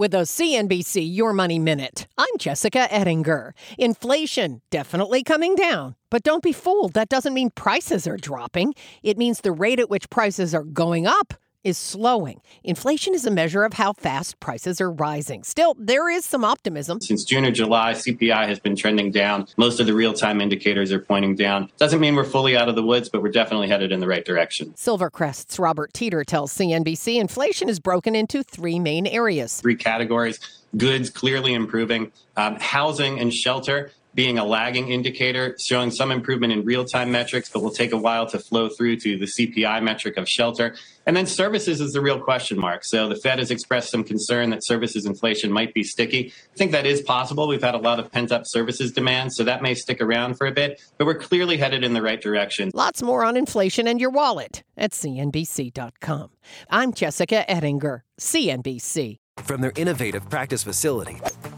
with a CNBC Your Money Minute. I'm Jessica Ettinger. Inflation definitely coming down. But don't be fooled. That doesn't mean prices are dropping. It means the rate at which prices are going up is slowing. Inflation is a measure of how fast prices are rising. Still, there is some optimism. Since June or July, CPI has been trending down. Most of the real time indicators are pointing down. Doesn't mean we're fully out of the woods, but we're definitely headed in the right direction. Silvercrest's Robert Teeter tells CNBC inflation is broken into three main areas. Three categories goods clearly improving, um, housing and shelter being a lagging indicator, showing some improvement in real time metrics, but will take a while to flow through to the CPI metric of shelter. And then services is the real question mark. So the Fed has expressed some concern that services inflation might be sticky. I think that is possible. We've had a lot of pent up services demand, so that may stick around for a bit, but we're clearly headed in the right direction. Lots more on inflation and your wallet at CNBC.com. I'm Jessica Ettinger, CNBC. From their innovative practice facility